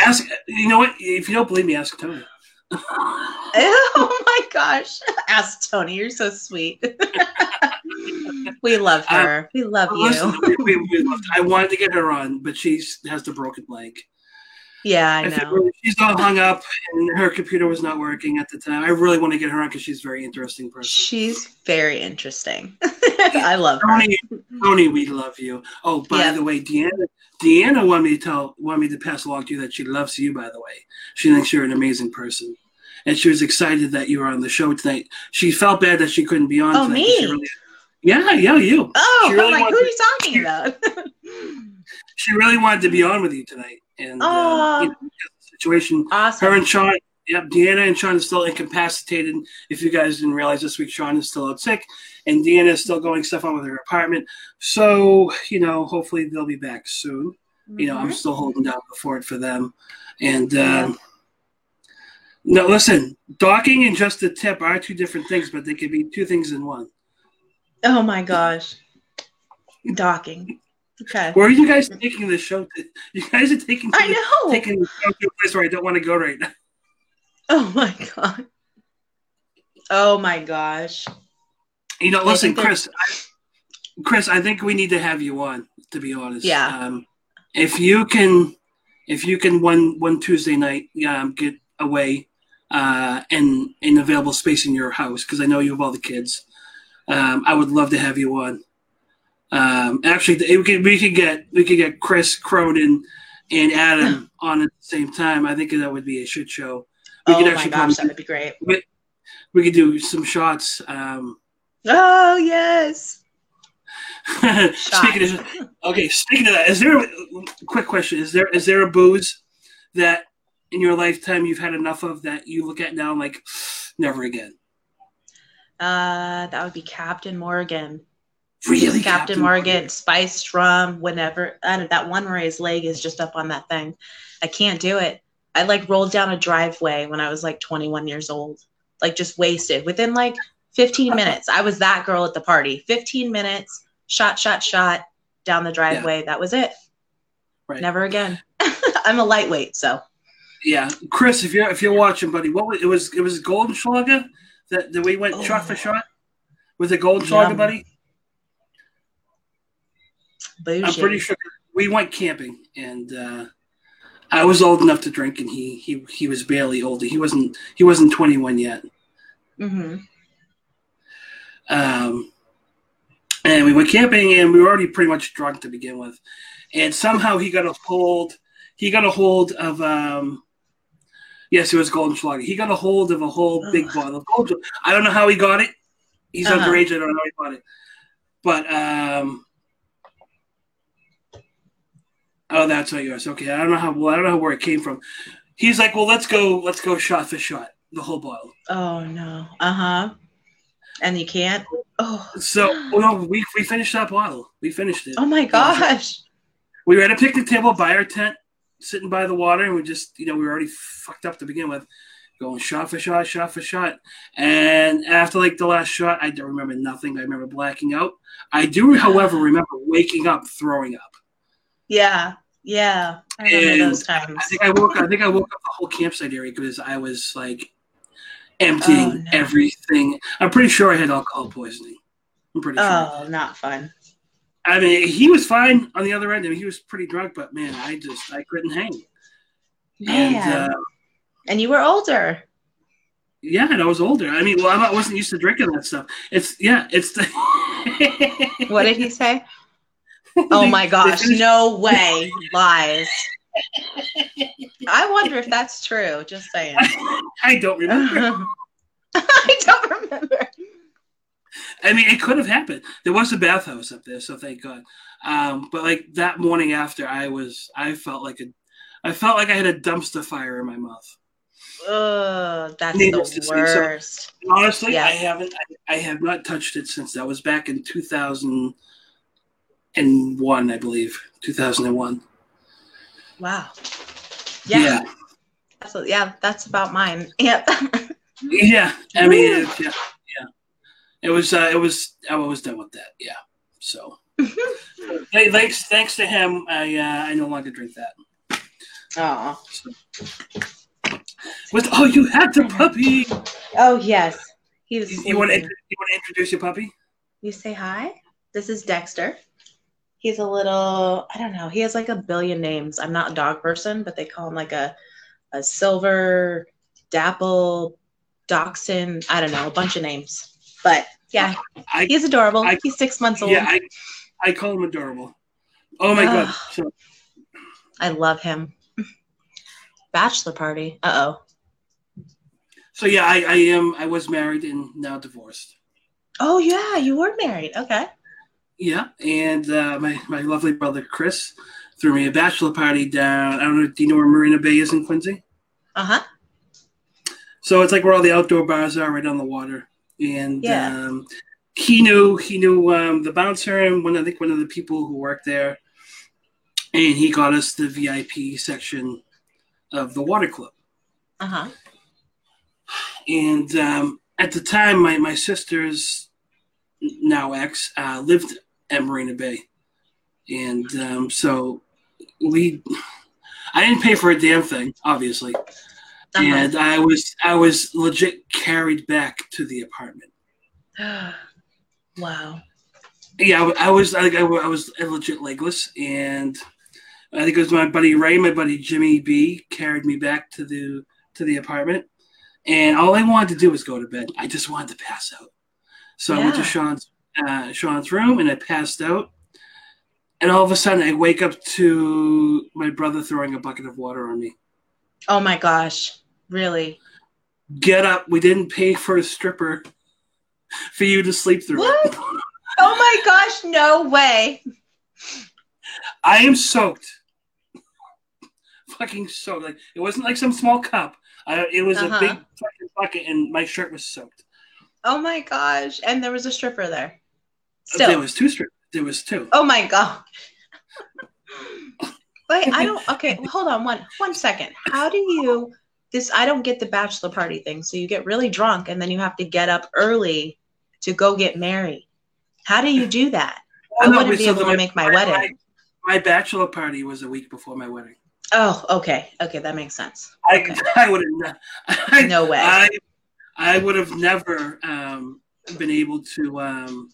ask you know what if you don't believe me ask Tony oh my gosh! Ask Tony. You're so sweet. we love her. we love you. Listen, we, we, we loved, I wanted to get her on but she has the broken leg yeah, I think know. she's all hung up and her computer was not working at the time I really want to get her on because she's a very interesting person She's very interesting. I love her. Tony, Tony, we love you. Oh, by Yeah. the way, Deanna, Deanna wanted me to tell, wanted me to pass along to you that she loves you. By the way, she thinks you're an amazing person, and she was excited that you were on the show tonight. She felt bad that she couldn't be on. Oh, tonight, me? Really, yeah, yeah, you. Oh, really I'm like, who are you talking about? She really wanted to be on with you tonight, and uh, Aw. you know, the situation. awesome. Her and Sean, yep, Deanna and Sean is still incapacitated. If you guys didn't realize this week, Sean is still out sick, and Deanna is still going stuff on with her apartment. So, you know, hopefully they'll be back soon. You know, I'm Mhm. still holding down the fort for them. And um, Yeah. no, listen, docking and just a tip are two different things, but they could be two things in one. Oh my gosh. Docking. Okay. Where are you guys taking the show? To? You guys are taking I know. taking the show to a place where I don't want to go right now. Oh my god. Oh my gosh. You know, I listen, Chris. I, Chris, I think we need to have you on. To be honest, Yeah. Um, if you can, if you can one one Tuesday night, um, get away, uh, and in available space in your house, because I know you have all the kids. Um, I would love to have you on. Um, actually, we could we could get we could get Chris Cronin and Adam on at the same time. I think that would be a shit show. We oh could actually my gosh, that would be great. We, we could do some shots. Um, oh yes. speaking of, okay, speaking of that, is there a quick question? Is there is there a booze that in your lifetime you've had enough of that you look at now and like never again? Uh, that would be Captain Morgan. Really, Captain, Captain Morgan, Morgan, spiced rum, whenever. I that one where his leg is just up on that thing. I can't do it. I like rolled down a driveway when I was like 21 years old, like just wasted within like 15 minutes. I was that girl at the party. 15 minutes, shot, shot, shot down the driveway. Yeah. That was it. Right. Never again. I'm a lightweight, so. Yeah, Chris, if you're if you're watching, buddy, what was, it was it was Goldschlager that that we went oh. shot for shot with the Goldschlager, yeah. buddy. Bougie. I'm pretty sure we went camping, and uh, I was old enough to drink, and he he he was barely older. He wasn't he wasn't 21 yet. Mm-hmm. Um, and we went camping, and we were already pretty much drunk to begin with, and somehow he got a hold. He got a hold of um, Yes, it was golden Goldschlager. He got a hold of a whole big bottle of gold. I don't know how he got it. He's uh-huh. underage. I don't know how he got it. But um, oh, that's not yours. Okay, I don't know how. Well, I don't know where it came from. He's like, well, let's go. Let's go shot for shot. The whole bottle. Oh no. Uh huh. And you can't. Oh. So well, no, we we finished that bottle. We finished it. Oh my gosh. We were at a picnic table by our tent sitting by the water, and we just, you know, we were already fucked up to begin with, going shot for shot, shot for shot. And after like the last shot, I don't remember nothing. I remember blacking out. I do, however, remember waking up, throwing up. Yeah, yeah. I remember and those times. I think I woke. I think I woke up the whole campsite area because I was like emptying oh, no. everything. I'm pretty sure I had alcohol poisoning. I'm pretty sure. Oh, not fun. I mean, he was fine on the other end. I mean, he was pretty drunk, but man, I just I couldn't hang. Man. And, uh, and you were older. Yeah, and I was older. I mean, well, I wasn't used to drinking that stuff. It's yeah, it's the. what did he say? Oh my gosh! No way, lies. I wonder if that's true. Just saying. I don't remember. I don't remember. I mean, it could have happened. There was a bathhouse up there, so thank God. Um, but like that morning after, I was, I felt like a, I felt like I had a dumpster fire in my mouth. Ugh, that's Needless the worst. So, honestly, yes. I haven't, I, I, have not touched it since that was back in 2001, I believe, 2001. Wow. Yeah. Yeah. That's, yeah, that's about mine. Yep. yeah. I mean, yeah yeah. it was uh, it was I was done with that. Yeah. So thanks thanks to him, I uh, I no longer drink that. Oh. So, with oh, you had the puppy. Oh yes, he's. You, you want to you want to introduce your puppy? You say hi. This is Dexter. He's a little I don't know. He has like a billion names. I'm not a dog person, but they call him like a a silver dapple dachshund. I don't know, a bunch of names. But yeah, I, he's adorable. I, he's six months old. Yeah, I, I call him adorable. Oh my god! So. I love him. Bachelor party. Uh oh. So yeah, I, I am. I was married and now divorced. Oh yeah, you were married. Okay. Yeah, and uh, my my lovely brother Chris threw me a bachelor party down. I don't know. Do you know where Marina Bay is in Quincy? Uh huh. So it's like where all the outdoor bars are, right on the water and yeah. um, he knew he knew um, the bouncer and one I think one of the people who worked there, and he got us the VIP section of the water club. Uh huh. And um, at the time, my my sister's now ex uh, lived at Marina Bay, and um, so we. I didn't pay for a damn thing, obviously. Uh-huh. And I was I was legit carried back to the apartment. wow. Yeah, I, I was I, I, I was legit legless, and I think it was my buddy Ray, my buddy Jimmy B, carried me back to the to the apartment, and all I wanted to do was go to bed. I just wanted to pass out. So yeah. I went to Sean's uh, Sean's room and I passed out, and all of a sudden I wake up to my brother throwing a bucket of water on me. Oh my gosh. Really? Get up. We didn't pay for a stripper for you to sleep through What? Oh my gosh, no way. I am soaked. Fucking soaked. Like it wasn't like some small cup. I, it was Uh-huh. a big fucking bucket, and my shirt was soaked. Oh my gosh. And there was a stripper there. There Still. was two strippers. There was two. Oh my god. Wait, I don't okay, hold on one one second. How do you this I don't get the bachelor party thing. So you get really drunk and then you have to get up early to go get married. How do you do that? I wouldn't be able to make my wedding. My, bachelor party was a week before my wedding. Oh, okay. Okay, that makes sense. I, Okay. I would have. No way. I, I would have never um, been able to. Um,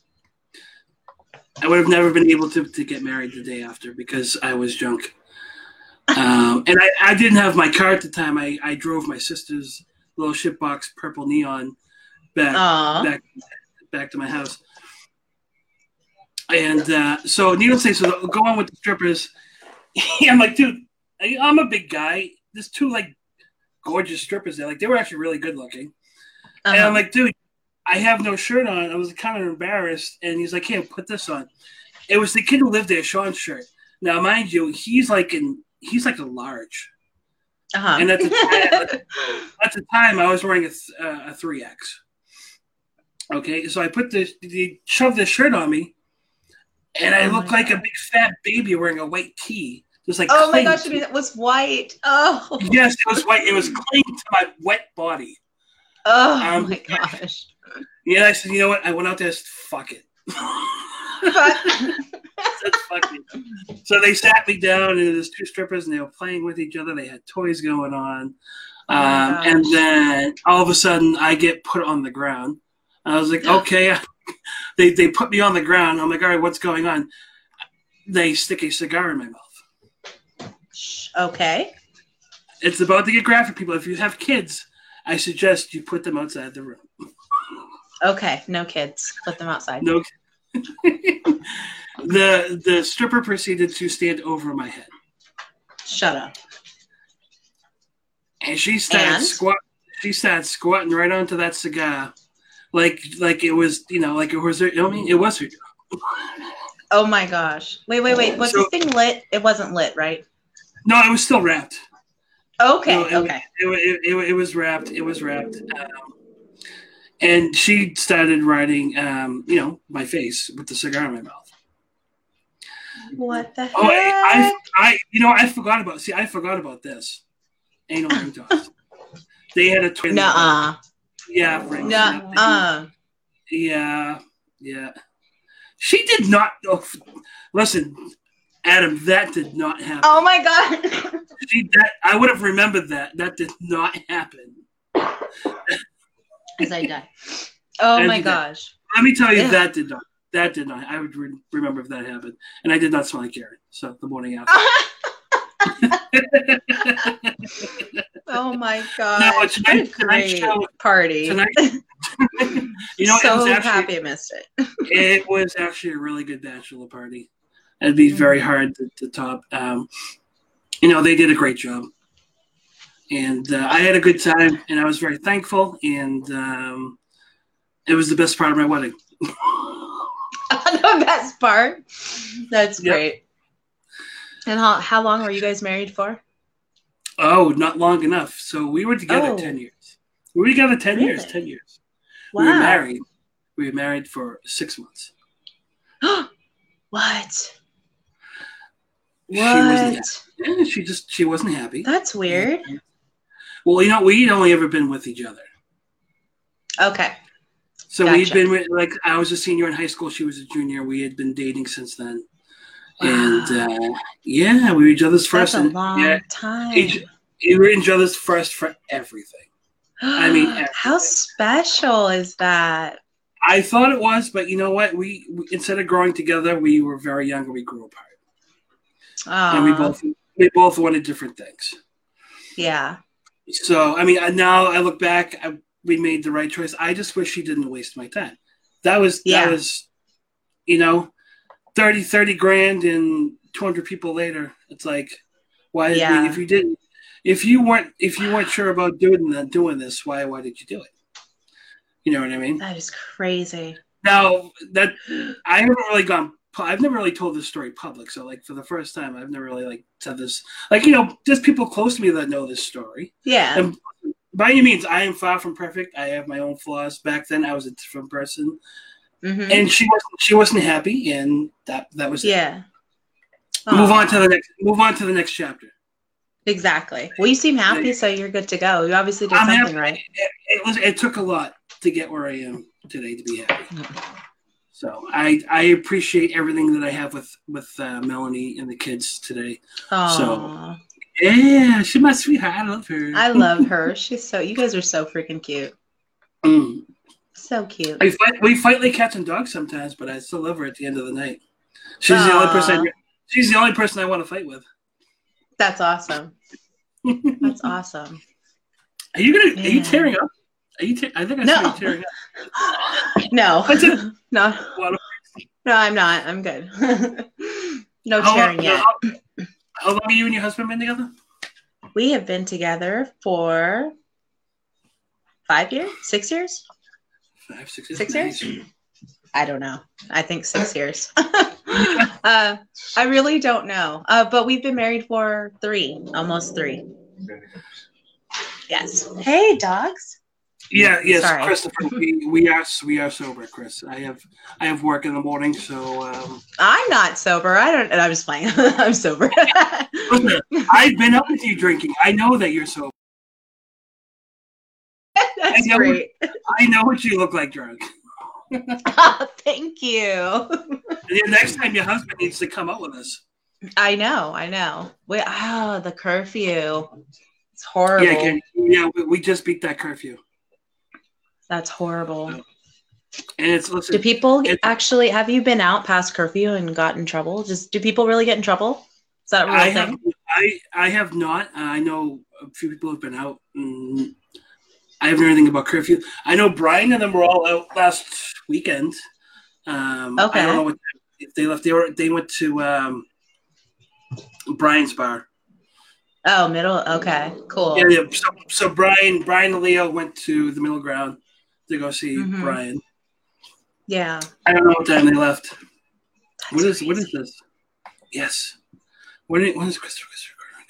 I would have never been able to, to get married the day after because I was drunk. Um, and I, I didn't have my car at the time. I, I drove my sister's little shitbox purple neon back back back to my house. And uh, so, needless to say, so go on with the strippers. I'm like, dude, I- I'm a big guy. There's two like gorgeous strippers there. Like they were actually really good looking. And I'm Uh-huh. like, dude, I have no shirt on. I was kind of embarrassed. And he's like, here, put this on. It was the kid who lived there, Sean's shirt. Now, mind you, he's like in he's like a large. Uh-huh. And at the time, at the time I was wearing a uh, a three X. Okay, so I put this, they shoved this shirt on me, and I Oh looked like a big fat baby wearing a white tee, just like oh my gosh, to- I mean, it was white. Oh. yes, it was white. It was clinging to my wet body. Oh Um, my gosh. Yeah, I said, you know what? I went out there, and said, fuck it. Said, fuck it. So they sat me down, and there's two strippers, and they were playing with each other. They had toys going on. Oh Um, and then all of a sudden, I get put on the ground. I was like, okay. they they put me on the ground. I'm like, all right, what's going on? They stick a cigar in my mouth. Okay. It's about to get graphic, people. If you have kids, I suggest you put them outside the room. Okay. No kids. Put them outside. No. the the stripper proceeded to stand over my head, Shut up. and she started And? squat. She started squatting right onto that cigar, like like it was you know like it was her. I mean, it was her. Oh my gosh. Wait, wait, wait. Was So- this thing lit? It wasn't lit, right? No, it was still wrapped. Okay. No, it, okay. It, it, it, it was wrapped. It was wrapped. Um, and she started writing, um, you know, my face with the cigar in my mouth. What the heck? Oh, I, I, I, you know, I forgot about. See, I forgot about this. Anal ringtones. they had a twin. Nuh-uh. Yeah, rings. Nuh-uh. Yeah, yeah. She did not. Oh, listen, Adam, that did not happen. Oh my god. She, that I would have remembered that. That did not happen. As I die. Oh As my gosh. Let me tell you, Yeah. that did not. That did not. I would re- remember if that happened, and I did not smell like Karen. So the morning after. oh my No, god. tonight- tonight's show- party. Tonight, you know, so it was actually happy I missed it. it was actually a really good bachelor party. It'd be very Mm-hmm. hard to, to top. Um, you know, they did a great job, and uh, I had a good time, and I was very thankful, and um, it was the best part of my wedding. the best part. That's Yep. great. And how how long were you guys married for? Oh, not long enough. So we were together Oh. ten years. We were together ten years. Ten years. Wow. We were married. We were married for six months. what? She wasn't What? Yeah, she just she wasn't happy. That's weird. Well, you know, we'd only ever been with each other. Okay. So we'd Gotcha. been with like I was a senior in high school. She was a junior. We had been dating since then, and uh, yeah, we were each other's first. That's a and, long yeah, time. each, we were each other's first for everything. I mean, how special is that? I thought it was, but you know what? We, we instead of growing together, we were very young and we grew apart, and we both we both wanted different things. yeah. So I mean, now I look back, I, we made the right choice. I just wish she didn't waste my time. That was Yeah. that was, you know, 30, 30 grand and 200 people later. It's like, why? I Yeah. mean, if you didn't, if you weren't, if you weren't sure about doing that, doing this, why, why did you do it? You know what I mean? That is crazy. Now that I haven't really gone, I've never really told this story public. So like for the first time, I've never really like said this. Like you know, there's people close to me that know this story. Yeah. And by any means, I am far from perfect. I have my own flaws. Back then, I was a different person, Mhm. and she wasn't. She wasn't happy, and that that was it. Yeah. Move on to the next. Move on to the next chapter. Exactly. Well, you seem happy, so you're good to go. You obviously did I'm something happy. right. It, it was. It took a lot to get where I am today to be happy. So I I appreciate everything that I have with with uh, Melanie and the kids today. Aw. Yeah, she's my sweetheart. I love her. I love her. She's so. You guys are so freaking cute. Mm. So cute. We fight. We fight like cats and dogs sometimes, but I still love her at the end of the night. She's the only person. She's the only person I want to fight with. That's awesome. That's awesome. Are you gonna? Are you Man. tearing up? Are you? Te- I think I No. you tearing up. No. I did- no. What- No, I'm not. I'm good. no How, tearing long, yet. how, how long have you and your husband been together? We have been together for five years, six years, Five, six years. Six Nice. years? I don't know. I think six years. uh, I really don't know. Uh, but we've been married for three, almost three. Yes. Hey, dogs. Yeah, yes, Sorry. Christopher. We, we are we are sober, Chris. I have I have work in the morning, so um, I'm not sober. I don't. I'm just playing. I'm sober. listen. I've been up with you drinking. I know that you're sober. That's know. great. I know what you look like drunk. Oh, thank you. The next time your husband needs to come out with us. I know. I know. Wait. Oh, the curfew. It's horrible. Yeah, yeah. We, we just beat that curfew, That's horrible. and it's listen. Do people It- actually have you been out past curfew and got in trouble? Just do people really get in trouble? Is that real I thing? have I I have not. I know a few people have been out. I haven't heard anything about curfew. I know Brian and them were all out last weekend. Um, I Okay. don't know what if they left. They were they went to um, Brian's bar. Oh, middle. Okay, cool. Yeah, yeah. So, so Brian Brian and Leo went to the middle ground to go see Mhm. Brian. Yeah. I don't know what time they left. That's What is crazy. is this? Yes. When when is Christopher Christopher Gordon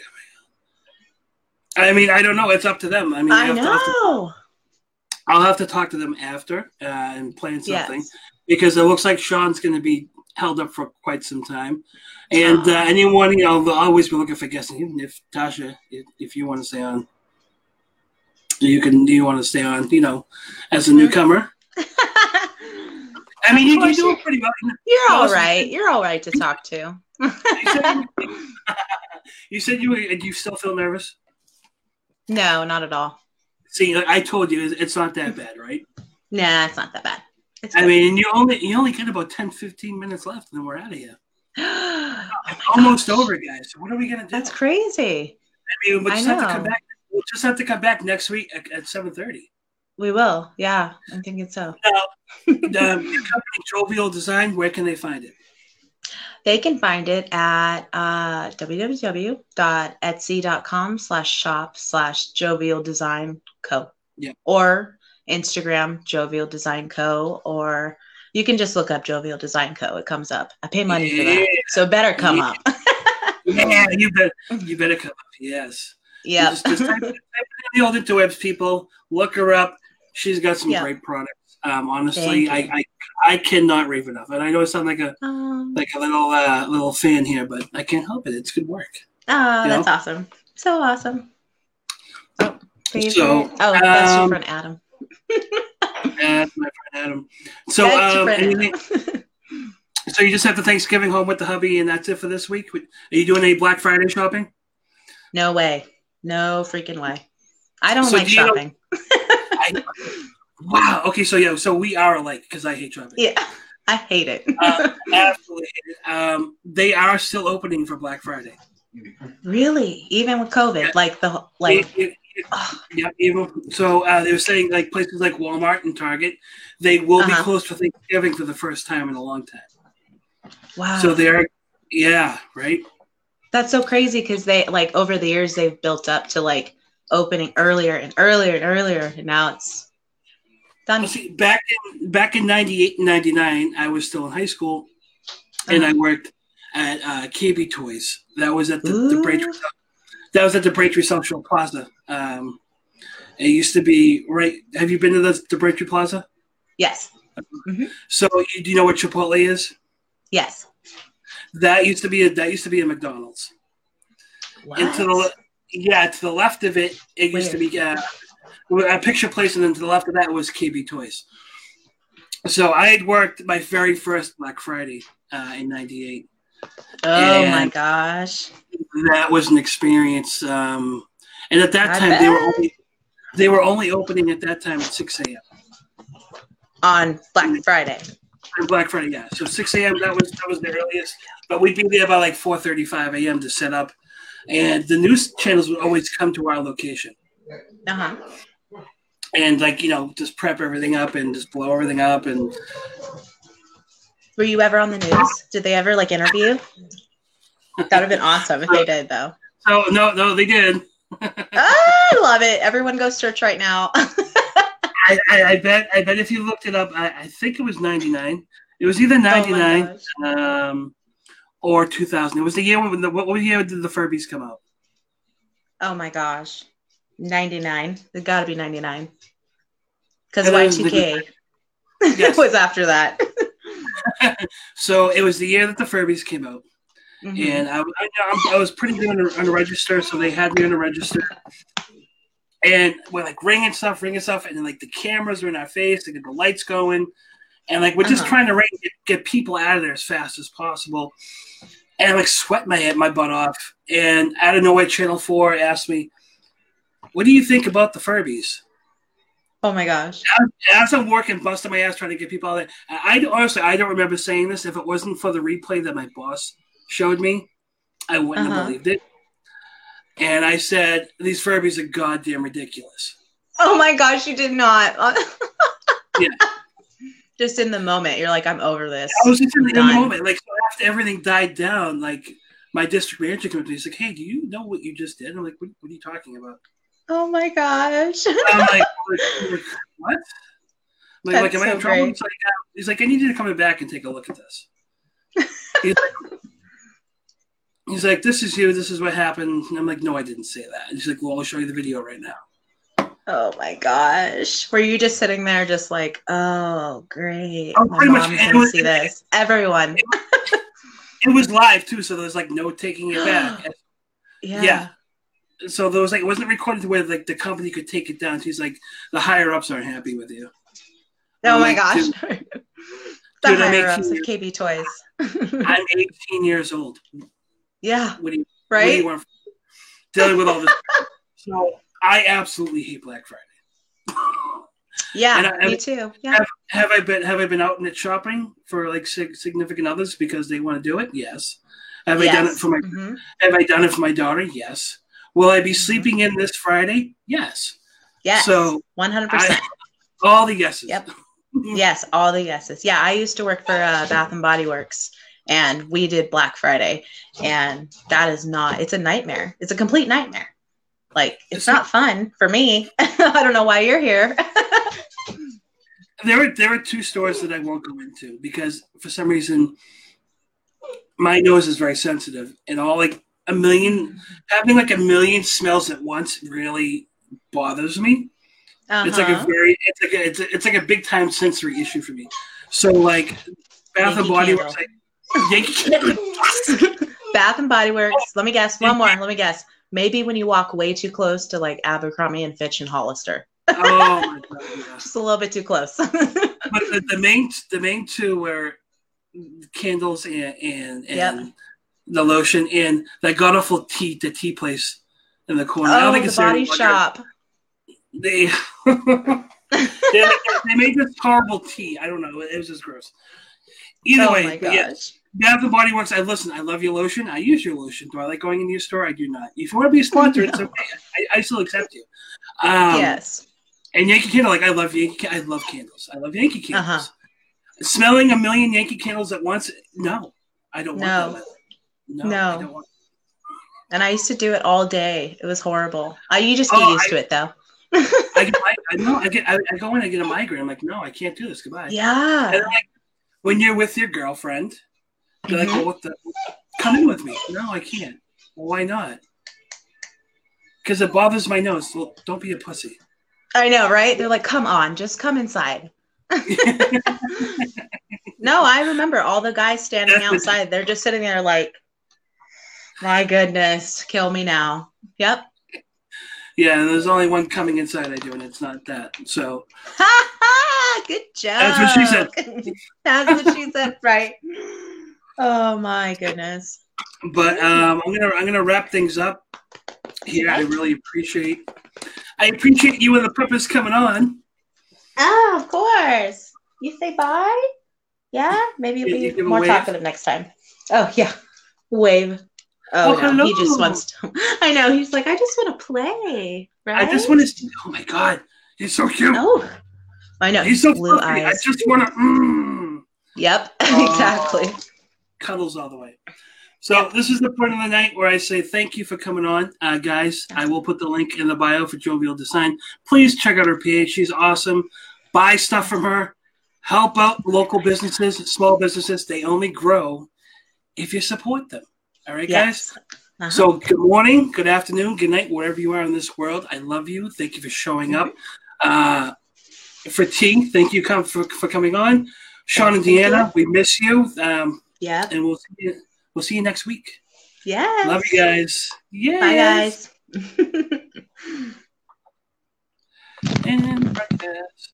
coming? I mean, I don't know. It's up to them. I mean, I to- have to- know. I'll have to talk to them after uh, and plan something Yes. because it looks like Sean's going to be held up for quite some time. And uh, anyone, you know, they'll always be looking for guests. Even if Tasia, if, if you want to stay on, you can. do You want to stay on, you know, as a newcomer. I mean, you, you do pretty well you're all right You're all right to talk to. You said you, said you you still feel nervous. no, not at all. See, I told you it's- not that bad, right? Nah, it's not that bad. It's I good. mean, you only you only get about 10, 15 minutes left, and then we're out of here. Oh Almost gosh. over, guys. So what are we gonna do? That's crazy. I mean, I just have to come know. back. We'll just have to come back next week at, at seven thirty. We will. Yeah, I'm thinking so. Um, your company Jovial Design. Where can they find it? They can find it at uh, www.etsy.com slash shop slash jovial design co. Yeah. Or Instagram jovial design co. Or you can just look up jovial design co. It comes up. I pay money for that. So better come Yeah. up. Yeah, you bet. You better come up. Yes. Yep. Just, just type, type the old interwebs, people. Look her up. She's got some Yeah. great products. Um, honestly, I, I I cannot rave enough. And I know I sound like a Um, like a little uh, little fan here, but I can't help it. It's good work. oh, you that's know? awesome. So awesome. Oh, favorite. So, oh, that's your um, friend Adam. That's my friend Adam. So your um, anything, Adam. so you just have the Thanksgiving home with the hubby, and that's it for this week. Are you doing any Black Friday shopping? no way. No freaking way. I don't So like do you know- shopping. I, wow. Okay. So yeah. So we are alike because I hate shopping. Yeah, I hate it. Uh, absolutely. Um, they are still opening for Black Friday. really, even with COVID, like the like. It- it- yeah. Even so, uh, they were saying like places like Walmart and Target, they will be Uh-huh. closed for Thanksgiving for the first time in a long time. Wow. So they're yeah, right. That's so crazy because they like over the years they've built up to like opening earlier and earlier and earlier, and now it's done. Well, see, back in back in '98 and '99, I was still in high school, and I Uh-huh. worked at uh, KB Toys. That was at the, the. Braintree. That was at the Braintree Central Plaza. Um, it used to be right. Have you been to the, the Braintree Plaza? Yes. So you, do you know what Chipotle is? Yes. That used to be a that used to be a McDonald's. And to the yeah, to the left of it, it used to be uh, a picture place, and then to the left of that was KB Toys. So I had worked my very first Black Friday uh, in '98. Oh my gosh. That was an experience, um, and at that I time they were only they were only opening at that time at 6 a.m. On Black Friday. Black Friday. Yeah, so 6 a.m. That was that was the earliest, but we'd be there by like 4:35 a.m. to set up, and the news channels would always come to our location. Uh huh. and like you know just prep everything up and just blow everything up and Were you ever on the news? Did they ever like interview? That would have been awesome if they did, though. so no no they did Ah, I love it. Everyone go search right now. I, I, I bet i bet if you looked it up i, I think it was 99 it was either Oh my 99 um or 2000 it was the year when the what, year did the furbies come out Oh my gosh. 99. It's got to be 99. Because the- Y2K was after that. so it was the year that the furbies came out Mhm. and I, I, I was pretty good on the, on the register, so they had me on the register. And we're like ringing stuff, ringing stuff, and then like the cameras are in our face, get the lights going, and like we're just Uh-huh. trying to ring, get, get people out of there as fast as possible. And I'm like sweating my head, my butt off. And out of nowhere, Channel Four asked me, "What do you think about the Furbies?" Oh my gosh. As I'm working, busting my ass trying to get people out of there, I, I honestly I don't remember saying this. If it wasn't for the replay that my boss showed me, I wouldn't Uh-huh. have believed it. And I said, "These Furbies are goddamn ridiculous." Oh my gosh, you did not. Yeah. Just in the moment, you're like, I'm over this. I was just in, the- in the moment, like so after everything died down, like my district manager comes to me, he's like, "Hey, do you know what you just did?" I'm like, "What, what are you talking about?" Oh my gosh. I'm like, like, "What?" Like, like, That's am I so in trouble? He's like, "Yeah." he's like, "I need you to come back and take a look at this." he's, like, he's like, "This is you. This is what happened." And I'm like, "No, I didn't say that." And he's like, "Well, I'll show you the video right now." Oh my gosh. Were you just sitting there just like, oh great. Oh, My pretty much. mom's gonna was- see this. Everyone. It was live too, so there's like no taking it back. Yeah. Yeah. so there was like it wasn't recorded to where like the company could take it down. She's like the higher ups aren't happy with you. Oh I'm my like, gosh. dude- the dude, higher ups 18 of KB Toys. I'm 18 years old. Yeah. What do you, what do you Right? dealing with all this? so I absolutely hate Black Friday. Yeah. And I- me too. Yeah. Have I been Have I been out in it shopping for like significant others because they want to do it? Yes. Have I done it for my Mhm. Have I done it for my daughter? Yes. Will I be sleeping in this Friday? Yes. Yes. So, 100%. All the yeses. Yep. yes, all the yeses. Yeah, I used to work for uh, Bath and Body Works, and we did Black Friday, and that is not. It's a nightmare. It's a complete nightmare. Like it's not fun for me. I don't know why you're here. There are there are two stores that I won't go into because for some reason my nose is very sensitive and all like a million having like a million smells at once really bothers me. It's like a Uh-huh. very it's like a, it's a, it's like a big time sensory issue for me. So like Bath and Body. Works, like, Yankee Candle. Bath and Body Works. Let me guess. One more. Let me guess. Maybe when you walk way too close to like Abercrombie and Fitch and Hollister, oh my god! Yeah. just a little bit too close. But the, the main the main two were candles and and, and Yep. the lotion and that god awful tea the tea place in the corner. I don't oh, think the it's body anymore. shop. They they, they made this horrible tea. I don't know. It was just gross. Either oh way, my but yeah, gosh. Bath and Body Works. I listen. I love your lotion. I use your lotion. Do I like going into your store? I do not. If you want to be a sponsor, it's okay. I, I still accept you. Um, yes. And Yankee Candle, like I love Yankee. I love candles. I love Yankee candles. Uh-huh. Smelling a million Yankee candles at once, no. I don't No. want that. No. No. Don't want- And I used to do it all day. It was horrible. I, you just Oh, get used I- to it though. I get, I, I know. I get. I, I go in. I get a migraine. I'm like, no, I can't do this. Goodbye. Yeah. And like, when you're with your girlfriend, you're like, mm-hmm. well, what the? Come in with me. No, I can't. Well, why not? Because it bothers my nose. Well, don't be a pussy. I know, right? They're like, come on, just come inside. No, I remember all the guys standing outside. They're just sitting there like, my goodness, kill me now. Yep. yeah, and there's only one coming inside. I do, and it's not that. So Ha ha! Good job. That's what she said. That's what she said, right? Oh my goodness. But um, I'm gonna I'm gonna wrap things up here. I really appreciate I appreciate you and the purpose coming on. Oh, of course. You say bye? Yeah? Maybe You- you you'll be a more wave? talkative next time. Oh, yeah. Wave. Oh, Oh, no. He just wants to. I know. He's like, I just want to play. Right? I just want to. Oh my god, he's so cute. Oh. I know. he's so blue fluffy. I just want to mm, Yep. Oh. exactly. Cuddles all the way. So this is the point of the night where I say thank you for coming on, uh, guys. I will put the link in the bio for Jovial Design. Please check out her page. She's awesome. Buy stuff from her. Help out local businesses, small businesses. They only grow if you support them. All right, guys. Uh-huh. So good morning, good afternoon, good night, wherever you are in this world. I love you. Thank you for showing up. Uh, for T, thank you for, for coming on. Sean and Deanna, we miss you. Um, Yep. and we'll see you. We'll see you next week. Yeah. Love you guys. Yeah. Bye, guys. And broadcast.